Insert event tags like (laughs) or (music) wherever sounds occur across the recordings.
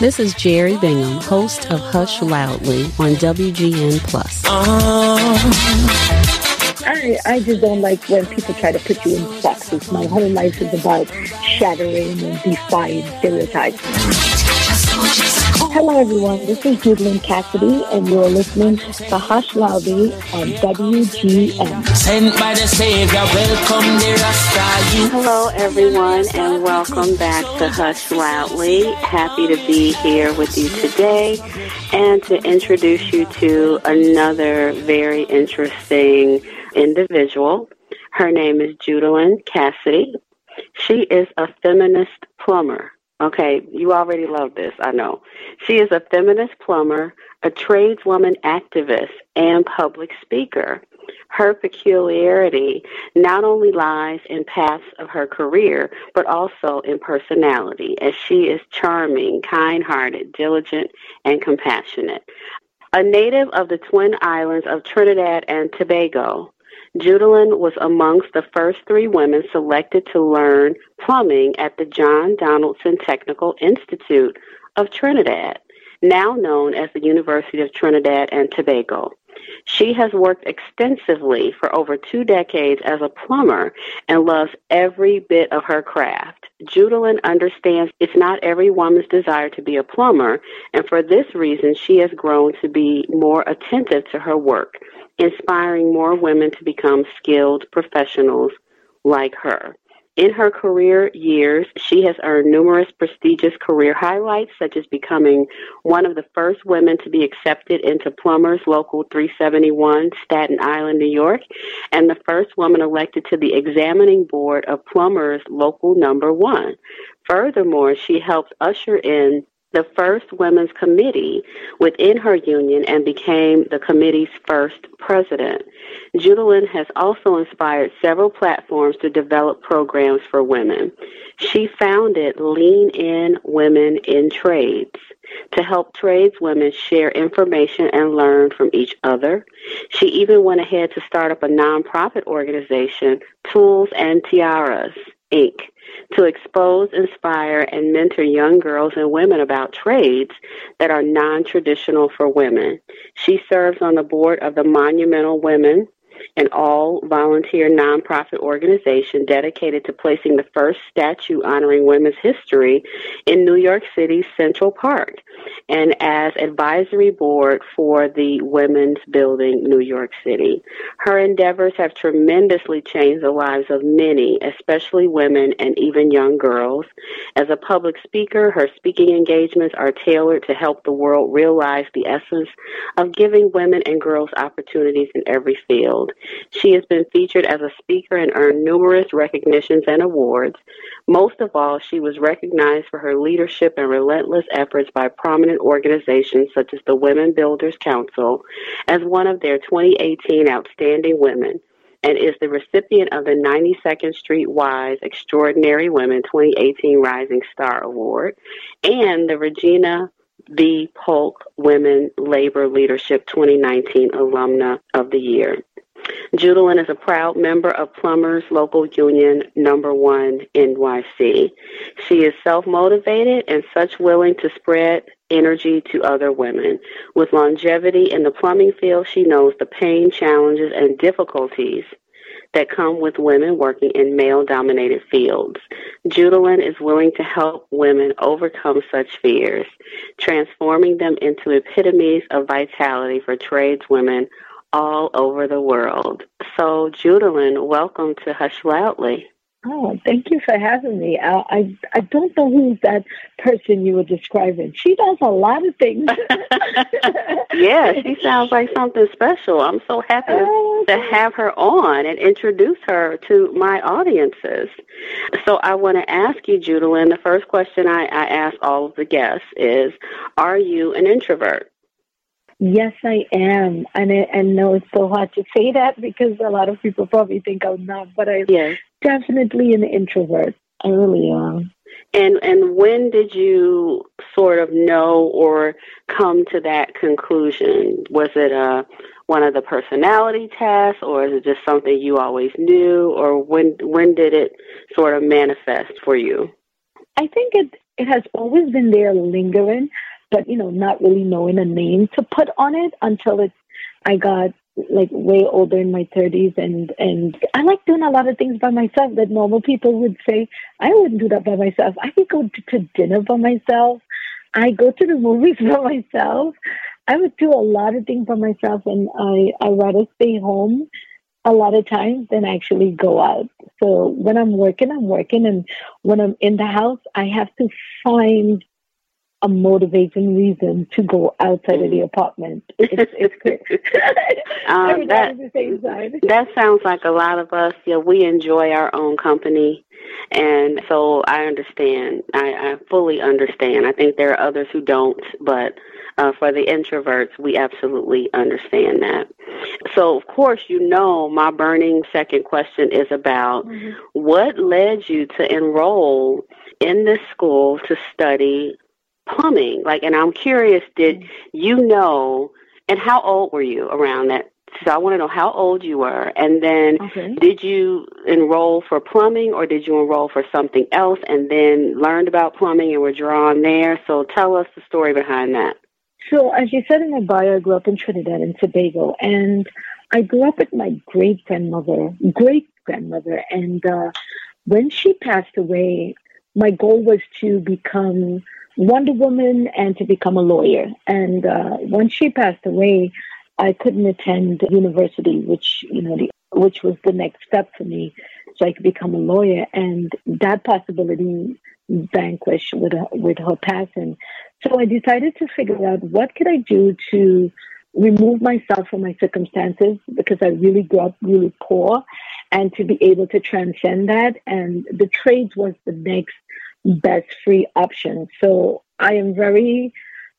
This is Jerry Bingham, host of Hush Loudly on WGN Plus. I, I just don't like when people try to put you in boxes. My whole life is about shattering and defying stereotypes. Hello, everyone. This is Judaline Cassidy, and you're listening to Hush Loudly on WGN. Sent by the Savior, welcome the Rasta. Hello, everyone, and welcome back to Hush Loudly. Happy to be here with you today and to introduce you to another very interesting individual. Her name is Judaline Cassidy. She is a feminist plumber. Okay, you already love this, I know. She is a feminist plumber, a tradeswoman activist, and public speaker. Her peculiarity not only lies in paths of her career, but also in personality, as she is charming, kind hearted, diligent, and compassionate. A native of the Twin Islands of Trinidad and Tobago, Judaline was amongst the first three women selected to learn plumbing at the John Donaldson Technical Institute of Trinidad, now known as the University of Trinidad and Tobago. She has worked extensively for over two decades as a plumber and loves every bit of her craft. Judaline understands it's not every woman's desire to be a plumber, and for this reason, she has grown to be more attentive to her work inspiring more women to become skilled professionals like her. In her career years, she has earned numerous prestigious career highlights, such as becoming one of the first women to be accepted into Plumbers Local 371, Staten Island, New York, and the first woman elected to the examining board of Plumbers Local Number One. Furthermore, she helped usher in the first women's committee within her union and became the committee's first president. Judaline has also inspired several platforms to develop programs for women. She founded Lean In Women in Trades to help tradeswomen share information and learn from each other. She even went ahead to start up a nonprofit organization, Tools and Tiaras, Inc to expose, inspire, and mentor young girls and women about trades that are non traditional for women. She serves on the board of the Monumental Women an all volunteer nonprofit organization dedicated to placing the first statue honoring women's history in New York City's Central Park, and as advisory board for the Women's Building New York City. Her endeavors have tremendously changed the lives of many, especially women and even young girls. As a public speaker, her speaking engagements are tailored to help the world realize the essence of giving women and girls opportunities in every field. She has been featured as a speaker and earned numerous recognitions and awards. Most of all, she was recognized for her leadership and relentless efforts by prominent organizations such as the Women Builders Council as one of their 2018 Outstanding Women and is the recipient of the 92nd Street Y's Extraordinary Women 2018 Rising Star Award and the Regina V. Polk Women Labor Leadership 2019 Alumna of the Year. Judaline is a proud member of Plumbers Local Union Number One NYC. She is self motivated and such willing to spread energy to other women. With longevity in the plumbing field, she knows the pain, challenges, and difficulties that come with women working in male dominated fields. Judaline is willing to help women overcome such fears, transforming them into epitomes of vitality for tradeswomen all over the world. So, Judaline, welcome to Hush Loudly. Oh, thank you for having me. I, I, I don't know who's that person you were describing. She does a lot of things. (laughs) yeah, she sounds like something special. I'm so happy oh, to have her on and introduce her to my audiences. So I want to ask you, Judaline, the first question I, I ask all of the guests is, are you an introvert? Yes, I am, and I, I know it's so hard to say that because a lot of people probably think I'm not, but I'm yes. definitely an introvert. I really am. And and when did you sort of know or come to that conclusion? Was it a uh, one of the personality tests, or is it just something you always knew, or when when did it sort of manifest for you? I think it it has always been there lingering, but you know, not really knowing a name to put on it until it's I got like way older in my 30s and and I like doing a lot of things by myself that normal people would say I wouldn't do that by myself. I could go to, to dinner by myself. I go to the movies (laughs) by myself. I would do a lot of things by myself and I I rather stay home a lot of times than actually go out. So when I'm working, I'm working and when I'm in the house, I have to find a motivating reason to go outside of the apartment. (laughs) It's, it's (laughs) um, that, (laughs) that sounds like a lot of us. Yeah, we enjoy our own company, and so I understand. I, I fully understand. I think there are others who don't, but uh, for the introverts, we absolutely understand that. So, of course, you know, my burning second question is about mm-hmm. what led you to enroll in this school to study plumbing. Like, and I'm curious, did you know, and how old were you around that? So I want to know how old you were, and then okay. did you enroll for plumbing, or did you enroll for something else, and then learned about plumbing and were drawn there? So tell us the story behind that. So, as you said in the bio, I grew up in Trinidad and Tobago, and I grew up with my great grandmother, great grandmother, and uh, when she passed away, my goal was to become Wonder Woman and to become a lawyer. And uh, once she passed away, I couldn't attend university, which you know, the, which was the next step for me, so I could become a lawyer. And that possibility vanquished with her, with her passing. So I decided to figure out what could I do to remove myself from my circumstances because I really grew up really poor, and to be able to transcend that. And the trades was the next best free option. So I am very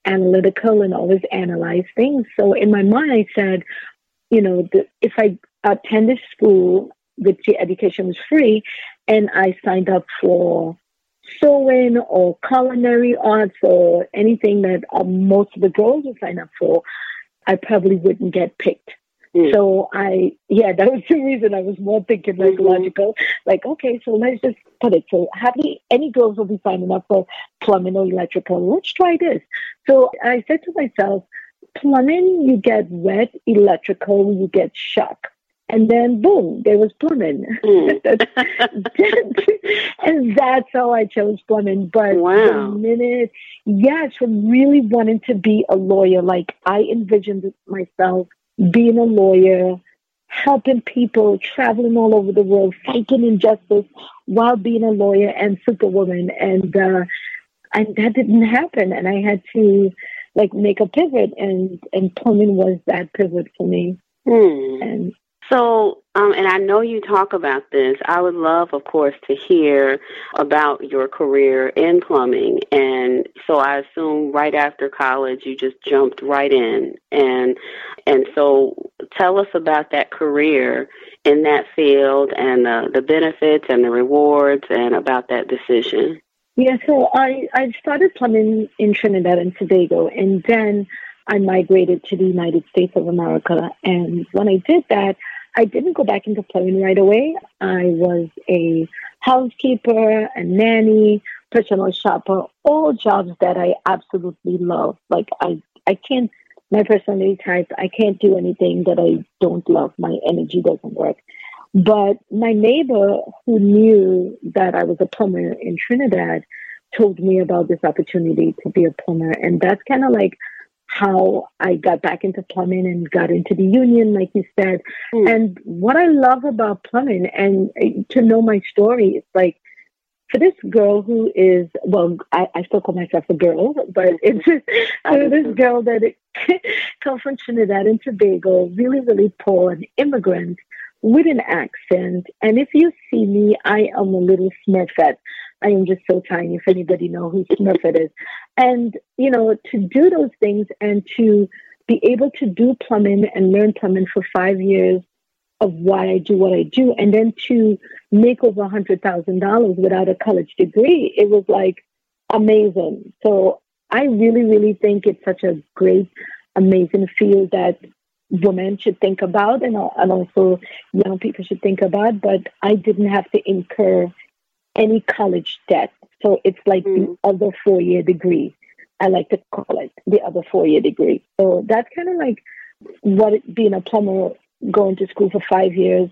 analytical and always analyze things. So in my mind, I said, you know, the, if I attended school, which the education was free, and I signed up for sewing or culinary arts or anything that uh, most of the girls would sign up for, I probably wouldn't get picked. Mm. So I, yeah, (laughs) that was the reason I was more thinking like mm-hmm. logical. Like, okay, so let's just put it. So hardly any girls will be signing up for plumbing or electrical. Let's try this. So I said to myself, plumbing, you get wet, electrical, you get shock. And then boom, there was plumbing. (laughs) Mm. (laughs) and that's how I chose plumbing. But wow. the minute, yes, from really wanting to be a lawyer, like I envisioned myself being a lawyer, helping people, traveling all over the world, fighting injustice while being a lawyer and superwoman. And uh, and that didn't happen. And I had to like make a pivot, and and plumbing was that pivot for me. Hmm. And so, um, and I know you talk about this. I would love, of course, to hear about your career in plumbing. And so, I assume right after college, you just jumped right in. And and so, tell us about that career in that field and uh, the benefits and the rewards, and about that decision. Yeah, so I I started plumbing in Trinidad and Tobago, and then I migrated to the United States of America. And when I did that, I didn't go back into plumbing right away. I was a housekeeper, a nanny, personal shopper, all jobs that I absolutely love. Like I, I can't, my personality type, I can't do anything that I don't love. My energy doesn't work. But my neighbor who knew that I was a plumber in Trinidad told me about this opportunity to be a plumber. And that's kind of like how I got back into plumbing and got into the union, like you said. Mm. And what I love about plumbing and to know my story, it's like for this girl who is, well, I, I still call myself a girl, but (laughs) it's this girl that comes from Trinidad and Tobago, really, really poor, an immigrant with an accent. And if you see me, I am a little smurfette. I am just so tiny, if anybody know who Smurfette is. And, you know, to do those things and to be able to do plumbing and learn plumbing for five years of why I do what I do, and then to make over a hundred thousand dollars without a college degree, it was like amazing. So I really, really think it's such a great, amazing field that women should think about and, and also young people should think about. But I didn't have to incur any college debt So it's like mm. the other four year degree. I like to call it the other four year degree. So that's kind of like what it, being a plumber, going to school for five years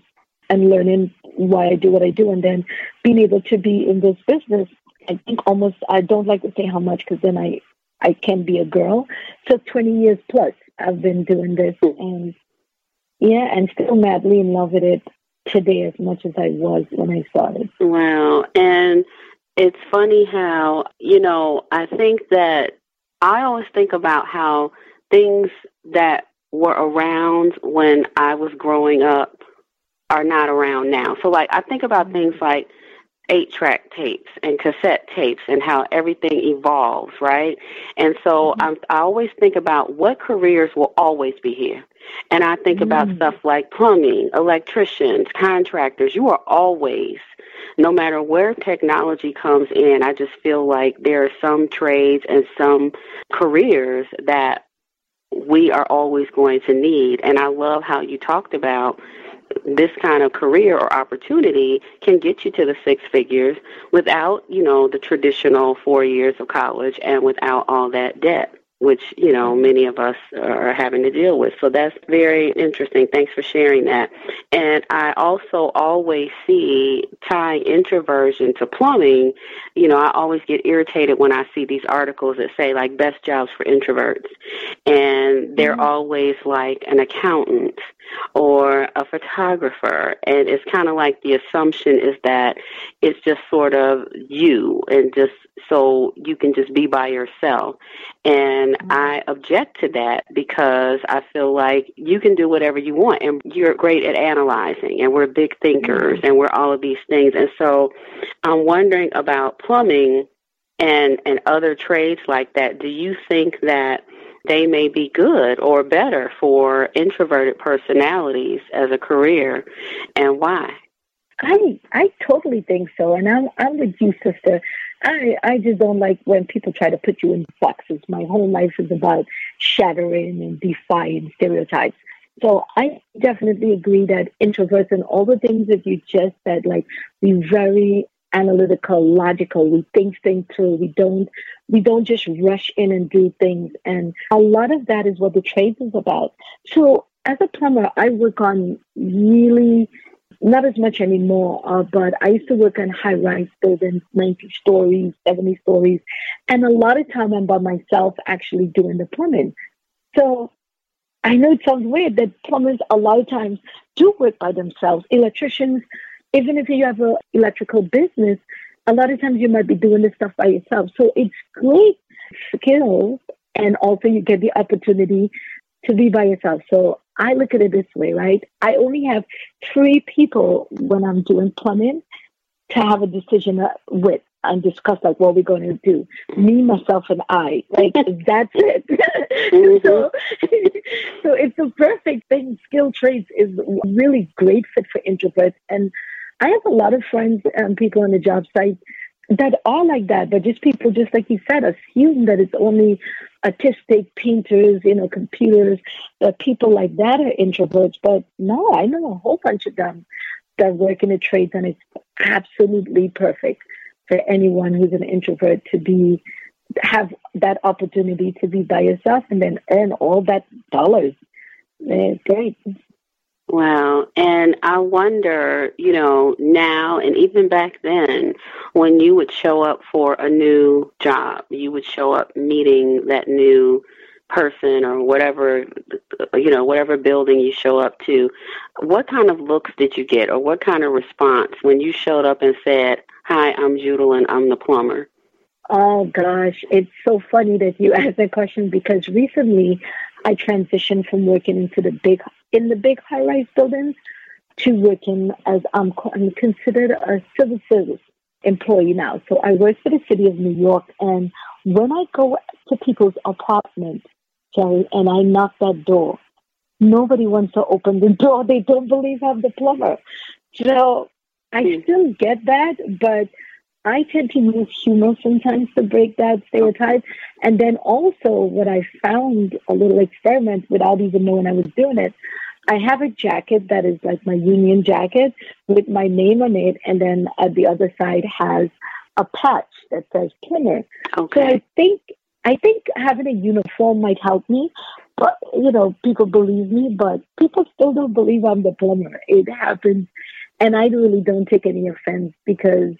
and learning why I do what I do, and then being able to be in this business. I think almost I don't like to say how much because then I I can be a girl. So 20 years plus I've been doing this, and yeah, and still madly in love with it today as much as I was when I started. Wow, and it's funny how you know I think that I always think about how things that were around when I was growing up are not around now. So, like, I think about things like eight track tapes and cassette tapes and how everything evolves, right? And so mm-hmm. i always think about what careers will always be here. And I think mm-hmm. about mm. stuff like plumbing, electricians, contractors. You are always, no matter where technology comes in, I just feel like there are some trades and some careers that we are always going to need. And I love how you talked about this kind of career or opportunity can get you to the six figures without, you know, the traditional four years of college and without all that debt which you know many of us are having to deal with. So that's very interesting. Thanks for sharing that. And I also always see tying introversion to plumbing. You know, I always get irritated when I see these articles that say like best jobs for introverts, and they're mm-hmm. always like an accountant or a photographer, and it's kind of like the assumption is that it's just sort of you and just so you can just be by yourself. And I object to that because I feel like you can do whatever you want and you're great at analyzing and we're big thinkers and we're all of these things. And so I'm wondering about plumbing and and other trades like that. Do you think that they may be good or better for introverted personalities as a career and why? I I totally think so, and I'm I'm with you, sister. I I just don't like when people try to put you in boxes. My whole life is about shattering and defying stereotypes. So I definitely agree that introverts and all the things that you just said, like we very analytical, logical. We think things through. We don't we don't just rush in and do things. And a lot of that is what the trades is about. So as a plumber, I work on really not as much anymore, uh, but I used to work on high rise buildings, 90 stories, 70 stories. And a lot of time I'm by myself actually doing the plumbing. So I know it sounds weird that plumbers a lot of times do work by themselves. Electricians, even if you have an electrical business, a lot of times you might be doing this stuff by yourself. So it's great skills and also you get the opportunity to be by yourself. So I look at it this way, right? I only have three people when I'm doing plumbing to have a decision with and discuss like what we're going to do. Me, myself, and I. Like (laughs) that's it. Mm-hmm. (laughs) so, (laughs) so it's the perfect thing. Skill trades is really great fit for introverts, and I have a lot of friends and people on the job site that are like that, but just people, just like you said, assume that it's only artistic painters, you know, computers, that people like that are introverts. But no, I know a whole bunch of them that work in the trades, and it's absolutely perfect for anyone who's an introvert to be have that opportunity to be by yourself and then earn all that dollars. It's great. Wow. And I wonder, you know, now and even back then, when you would show up for a new job, you would show up meeting that new person or whatever, you know, whatever building you show up to. What kind of looks did you get or what kind of response when you showed up and said, Hi, I'm Judaline, I'm the plumber? Oh gosh, it's so funny that you (laughs) asked that question because recently I transitioned from working into the big in the big high rise buildings to working as I'm, I'm considered a civil service employee now. So I work for the city of New York, and when I go to people's apartments, Jerry, and I knock that door, nobody wants to open the (laughs) door. They don't believe I'm the plumber. So I hmm. still get that, but I tend to use humor sometimes to break that stereotype. And then also, what I found a little experiment without even knowing I was doing it. I have a jacket that is like my union jacket with my name on it, and then at the other side has a patch that says plumber. Okay. So I think I think having a uniform might help me, but you know, people believe me, but people still don't believe I'm the plumber. It happens, and I really don't take any offense because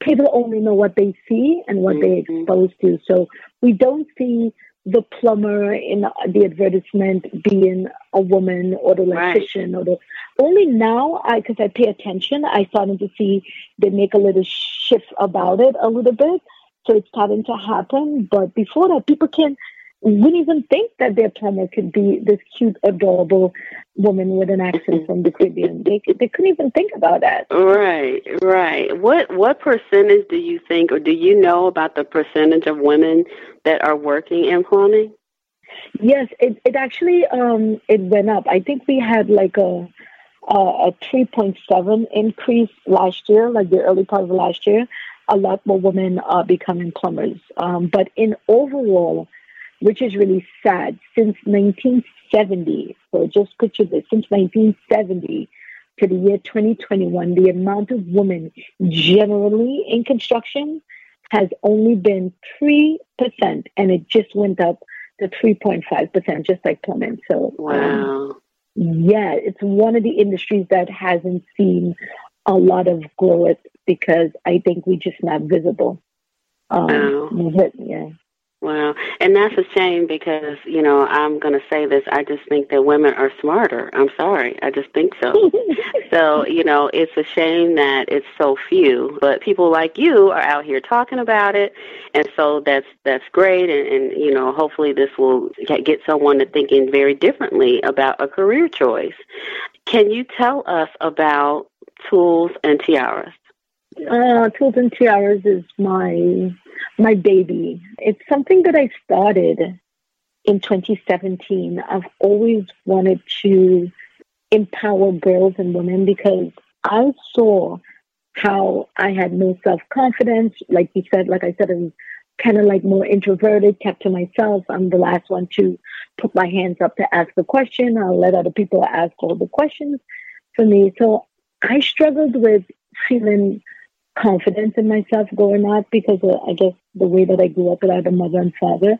people only know what they see and what mm-hmm. they're exposed to. So we don't see the plumber in the advertisement being a woman or the electrician right. or the only now I because I pay attention I starting to see they make a little shift about it a little bit so it's starting to happen but before that people can wouldn't even think that their plumber could be this cute, adorable woman with an accent from the Caribbean. They they couldn't even think about that. Right, right. What what percentage do you think, or do you know about the percentage of women that are working in plumbing? Yes, it it actually um it went up. I think we had like a a, a three point seven increase last year, like the early part of last year. A lot more women are becoming plumbers. Um, but in overall which is really sad. Since 1970, so just picture this, since 1970 to the year 2021, the amount of women generally in construction has only been 3%, and it just went up to 3.5%, just like plumbing. So, um, wow. Um, yeah, it's one of the industries that hasn't seen a lot of growth because I think we're just not visible. Um, wow. But, yeah. Wow. And that's a shame because, you know, I'm going to say this. I just think that women are smarter. I'm sorry. I just think so. (laughs) so, you know, it's a shame that it's so few, but people like you are out here talking about it. And so that's, that's great. And, and you know, hopefully this will get someone to thinking very differently about a career choice. Can you tell us about tools and tiaras? Uh, tools and tiaras is my my baby. It's something that I started in 2017. I've always wanted to empower girls and women because I saw how I had no self confidence. Like you said, like I said, I was kind of like more introverted, kept to myself. I'm the last one to put my hands up to ask the question. I'll let other people ask all the questions for me. So I struggled with feeling confidence in myself growing up because of, I guess, the way that I grew up without a mother and father.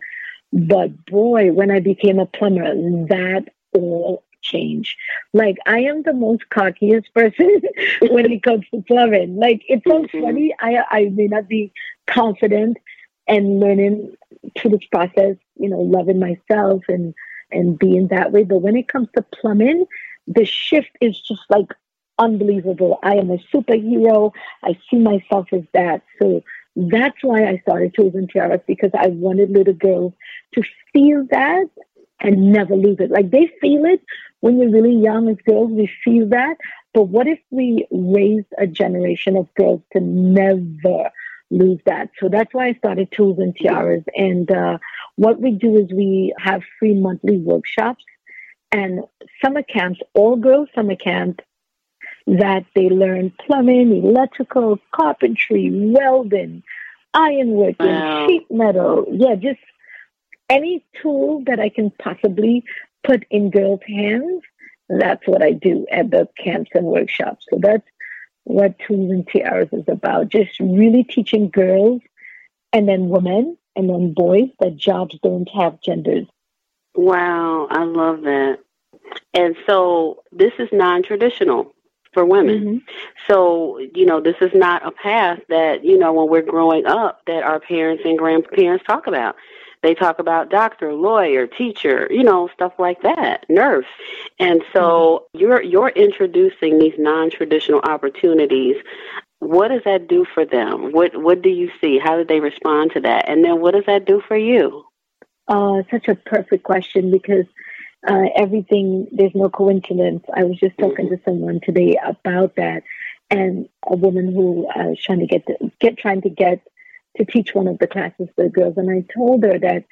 But boy, when I became a plumber, that all changed. Like, I am the most cockiest (laughs) person when it comes to plumbing. Like, it's so mm-hmm. funny. I, I may not be confident and learning through this process, you know, loving myself and, and being that way. But when it comes to plumbing, the shift is just like unbelievable. I am a superhero. I see myself as that. So that's why I started Tools and Tiaras because I wanted little girls to feel that and never lose it. Like they feel it when you're really young as girls, we feel that. But what if we raise a generation of girls to never lose that? So that's why I started Tools and Tiaras. And uh, what we do is we have free monthly workshops and summer camps, all girls summer camp that they learn plumbing, electrical, carpentry, welding, ironworking, wow. sheet metal. Yeah, just any tool that I can possibly put in girls' hands. That's what I do at the camps and workshops. So that's what Tools and Tiaras is about. Just really teaching girls and then women and then boys that jobs don't have genders. Wow, I love that. And so this is non traditional for women. Mm-hmm. So, you know, this is not a path that, you know, when we're growing up that our parents and grandparents talk about. They talk about doctor, lawyer, teacher, you know, stuff like that, nurse. And so mm-hmm. you're you're introducing these non-traditional opportunities. What does that do for them? What what do you see? How do they respond to that? And then what does that do for you? Uh, such a perfect question because uh, everything, there's no coincidence. I was just talking to someone today about that, and a woman who uh, was trying to get, to, get trying to get to teach one of the classes for the girls, and I told her that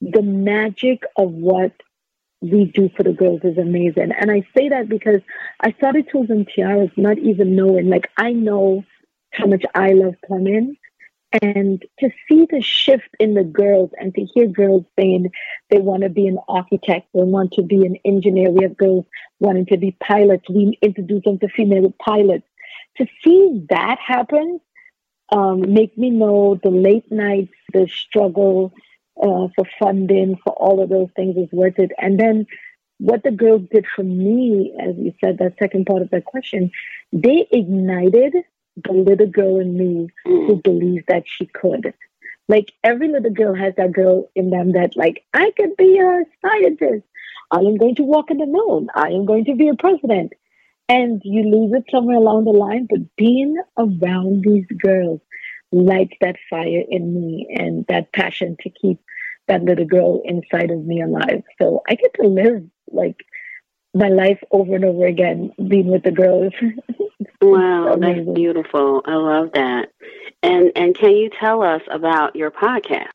the magic of what we do for the girls is amazing. And I say that because I started tools and tiaras not even knowing, like I know how much I love plumbing, and to see the shift in the girls and to hear girls saying they want to be an architect, they want to be an engineer. We have girls wanting to be pilots. We introduce them to female pilots. To see that happen, um, make me know the late nights, the struggle uh, for funding, for all of those things is worth it. And then what the girls did for me, as you said, that second part of that question, they ignited the little girl in me mm. who believes that she could. Like every little girl has that girl in them that like, I could be a scientist. I am going to walk in the moon. I am going to be a president. And you lose it somewhere along the line, but being around these girls lights that fire in me and that passion to keep that little girl inside of me alive. So I get to live like my life over and over again being with the girls. (laughs) wow, that's beautiful. I love that. And and can you tell us about your podcast?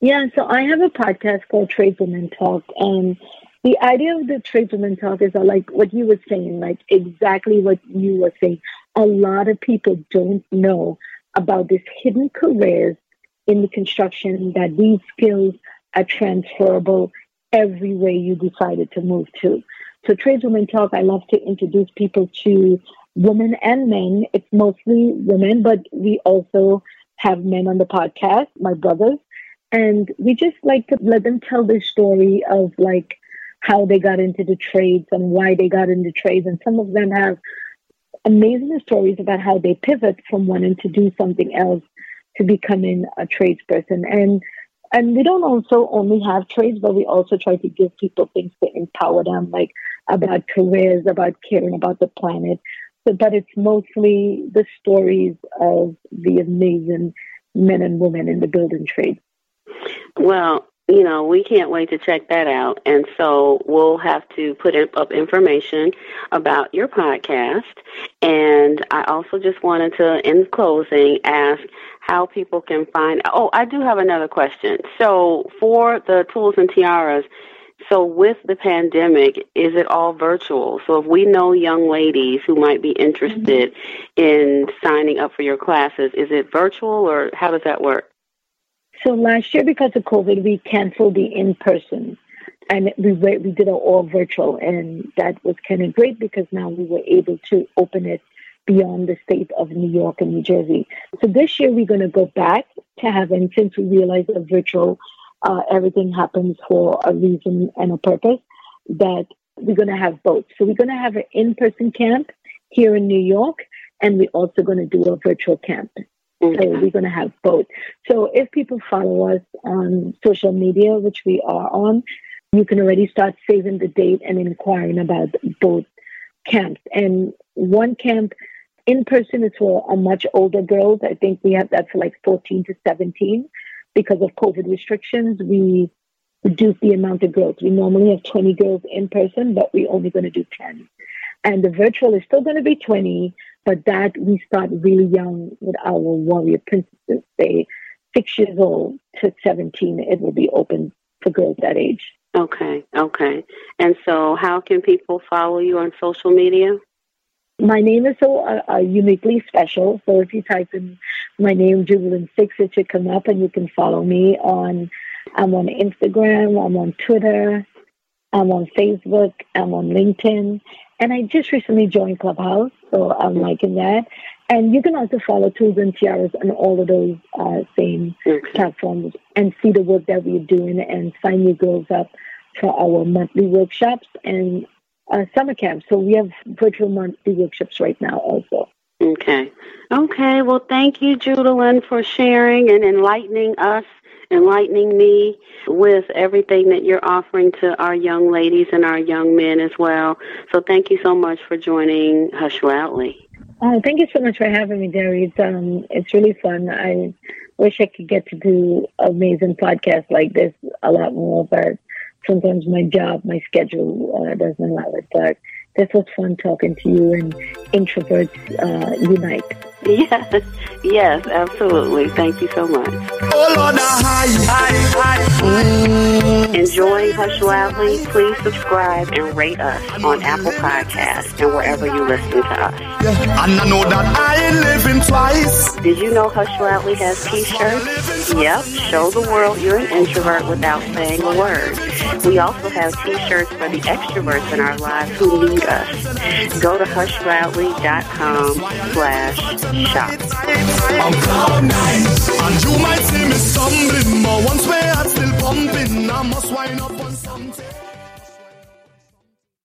Yeah, so I have a podcast called Tradeswomen Talk and the idea of the tradeswomen talk is like what you were saying, like exactly what you were saying. A lot of people don't know about these hidden careers in the construction that these skills are transferable everywhere you decided to move to. So Tradeswomen Talk, I love to introduce people to women and men. It's mostly women, but we also have men on the podcast, my brothers. And we just like to let them tell their story of like how they got into the trades and why they got into trades. And some of them have amazing stories about how they pivot from wanting to do something else to becoming a tradesperson. And and we don't also only have trades, but we also try to give people things to empower them, like about careers, about caring about the planet. So, but it's mostly the stories of the amazing men and women in the building trade. Well, you know, we can't wait to check that out. And so we'll have to put up information about your podcast. And I also just wanted to, in closing, ask how people can find. Oh, I do have another question. So for the tools and tiaras, so with the pandemic, is it all virtual? So if we know young ladies who might be interested mm-hmm. in signing up for your classes, is it virtual or how does that work? So last year, because of COVID, we canceled the in person, and we we did it all virtual, and that was kind of great because now we were able to open it beyond the state of New York and New Jersey. So this year we're going to go back to having, since we realize that virtual, uh, everything happens for a reason and a purpose, that we're going to have both. So we're going to have an in-person camp here in New York, and we're also going to do a virtual camp. Mm-hmm. So we're going to have both. So if people follow us on social media, which we are on, you can already start saving the date and inquiring about both camps. And one camp in person is for a much older girls. I think we have that for like 14 to 17. Because of COVID restrictions, we reduce the amount of girls. We normally have 20 girls in person, but we're only going to do 10. And the virtual is still going to be 20, but that we start really young with our warrior princesses. They six years old to 17, it will be open for girls that age. Okay, okay. And so, how can people follow you on social media? My name is so uh, uh, uniquely special. So, if you type in my name, Jubilant Six, it should come up, and you can follow me on. I'm on Instagram. I'm on Twitter. I'm on Facebook. I'm on LinkedIn. And I just recently joined Clubhouse, so I'm mm-hmm. liking that. And you can also follow Tools and Tiaras on all of those uh, same okay. platforms and see the work that we're doing and sign your girls up for our monthly workshops and uh, summer camps. So we have virtual monthly workshops right now also. Okay. Okay. Well, thank you, Judaline, for sharing and enlightening us enlightening me with everything that you're offering to our young ladies and our young men as well. So thank you so much for joining Hush Loudly. Oh, thank you so much for having me, Jerry. It's, um, it's really fun. I wish I could get to do amazing podcasts like this a lot more, but sometimes my job, my schedule uh, doesn't allow it. But this was fun talking to you and introverts uh, unite. Yes, yes, absolutely. Thank you so much. Enjoy Hush Loudly? Please subscribe and rate us on Apple Podcasts and wherever you listen to us. And I know that I ain't living twice. Did you know Hush Loudly has t-shirts? Yep, show the world you're an introvert without saying a word. We also have t-shirts for the extroverts in our lives who need us. Go to hushloudly.com slash shop. And you might see me stumbling, but once my heart's still pumping, I must wind up on something.